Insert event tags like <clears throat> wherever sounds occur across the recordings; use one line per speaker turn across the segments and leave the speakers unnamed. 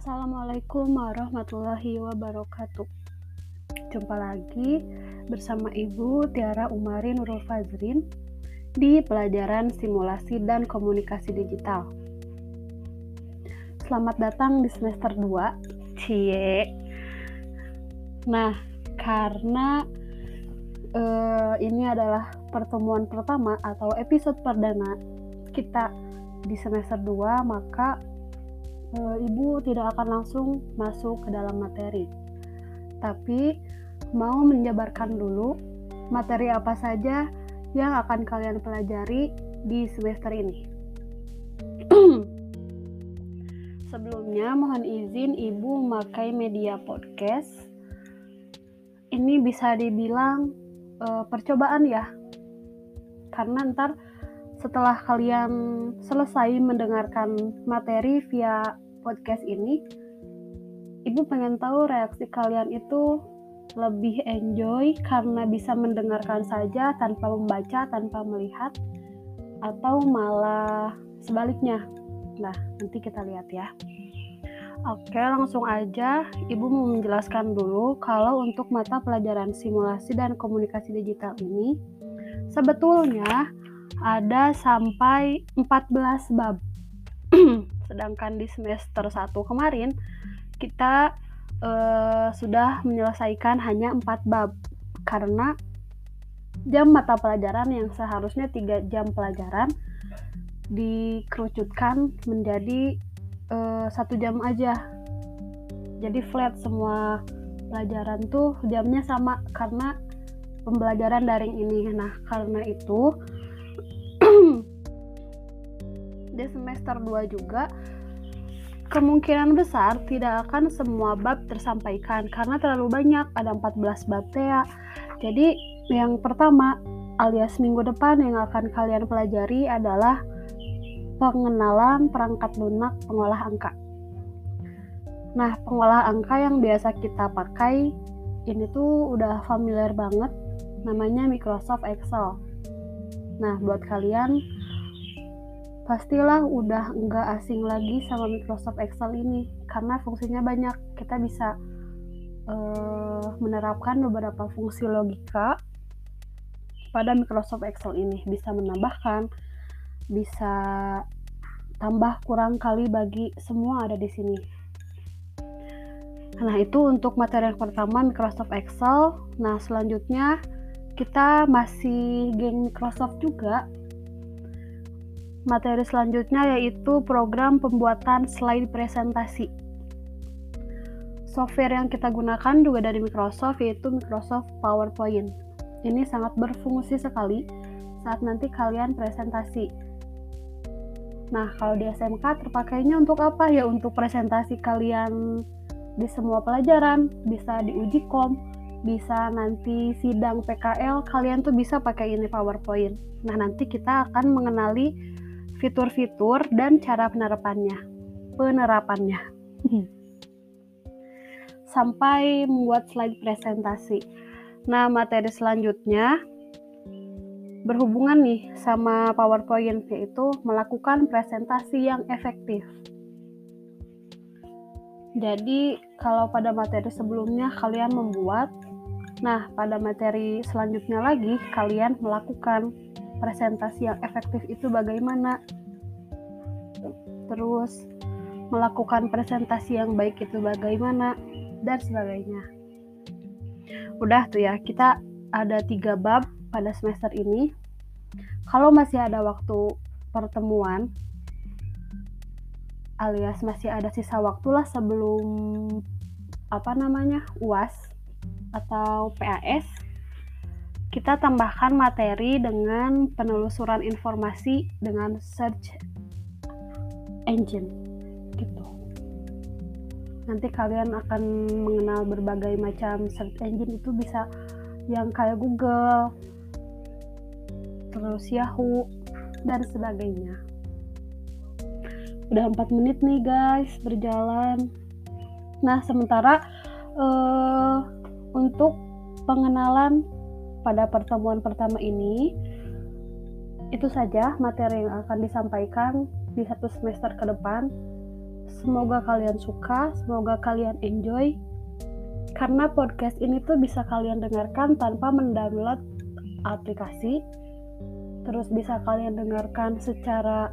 Assalamualaikum warahmatullahi wabarakatuh. Jumpa lagi bersama Ibu Tiara Umari Nurul Fazrin di pelajaran simulasi dan komunikasi digital. Selamat datang di semester 2. Cie. Nah, karena uh, ini adalah pertemuan pertama atau episode perdana kita di semester 2, maka ibu tidak akan langsung masuk ke dalam materi. Tapi mau menjabarkan dulu materi apa saja yang akan kalian pelajari di semester ini. <clears throat> Sebelumnya mohon izin ibu memakai media podcast. Ini bisa dibilang uh, percobaan ya. Karena ntar setelah kalian selesai mendengarkan materi via podcast ini, ibu pengen tahu reaksi kalian itu lebih enjoy karena bisa mendengarkan saja tanpa membaca, tanpa melihat, atau malah sebaliknya. Nah, nanti kita lihat ya. Oke, langsung aja. Ibu mau menjelaskan dulu kalau untuk mata pelajaran simulasi dan komunikasi digital ini, sebetulnya ada sampai 14 bab. <clears throat> Sedangkan di semester 1 kemarin kita uh, sudah menyelesaikan hanya 4 bab karena jam mata pelajaran yang seharusnya 3 jam pelajaran dikerucutkan menjadi uh, satu jam aja. Jadi flat semua pelajaran tuh jamnya sama karena pembelajaran daring ini. Nah, karena itu di semester 2 juga kemungkinan besar tidak akan semua bab tersampaikan karena terlalu banyak ada 14 bab ya. Jadi yang pertama alias minggu depan yang akan kalian pelajari adalah pengenalan perangkat lunak pengolah angka. Nah pengolah angka yang biasa kita pakai ini tuh udah familiar banget namanya Microsoft Excel. Nah buat kalian pastilah udah nggak asing lagi sama Microsoft Excel ini karena fungsinya banyak. Kita bisa uh, menerapkan beberapa fungsi logika pada Microsoft Excel ini. Bisa menambahkan bisa tambah kurang kali bagi semua ada di sini. Nah itu untuk materi yang pertama Microsoft Excel. Nah selanjutnya kita masih geng Microsoft juga Materi selanjutnya yaitu program pembuatan slide presentasi. Software yang kita gunakan juga dari Microsoft yaitu Microsoft PowerPoint. Ini sangat berfungsi sekali saat nanti kalian presentasi. Nah, kalau di SMK terpakainya untuk apa? Ya untuk presentasi kalian di semua pelajaran, bisa diuji kom, bisa nanti sidang PKL, kalian tuh bisa pakai ini PowerPoint. Nah, nanti kita akan mengenali fitur-fitur dan cara penerapannya. Penerapannya. Sampai membuat slide presentasi. Nah, materi selanjutnya berhubungan nih sama PowerPoint yaitu melakukan presentasi yang efektif. Jadi, kalau pada materi sebelumnya kalian membuat, nah pada materi selanjutnya lagi kalian melakukan presentasi yang efektif itu bagaimana? Terus melakukan presentasi yang baik itu bagaimana? Dan sebagainya. Udah tuh ya kita ada tiga bab pada semester ini. Kalau masih ada waktu pertemuan alias masih ada sisa waktulah sebelum apa namanya UAS atau PAS kita tambahkan materi dengan penelusuran informasi dengan search engine gitu. Nanti kalian akan mengenal berbagai macam search engine. Itu bisa yang kayak Google terus Yahoo dan sebagainya. Udah 4 menit nih guys berjalan. Nah sementara uh, untuk pengenalan pada pertemuan pertama ini itu saja materi yang akan disampaikan di satu semester ke depan. Semoga kalian suka, semoga kalian enjoy. Karena podcast ini tuh bisa kalian dengarkan tanpa mendownload aplikasi. Terus bisa kalian dengarkan secara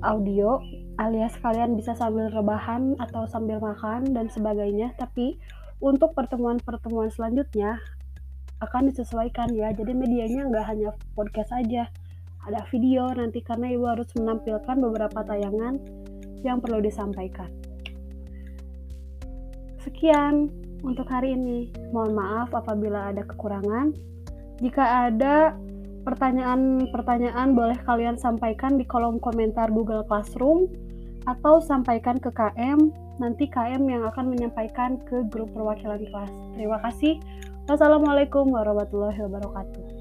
audio alias kalian bisa sambil rebahan atau sambil makan dan sebagainya. Tapi untuk pertemuan-pertemuan selanjutnya akan disesuaikan ya. Jadi medianya nggak hanya podcast aja, ada video nanti karena ibu harus menampilkan beberapa tayangan yang perlu disampaikan. Sekian untuk hari ini. Mohon maaf apabila ada kekurangan. Jika ada pertanyaan-pertanyaan boleh kalian sampaikan di kolom komentar Google Classroom atau sampaikan ke KM. Nanti KM yang akan menyampaikan ke grup perwakilan kelas. Terima kasih. Wassalamualaikum warahmatullahi wabarakatuh.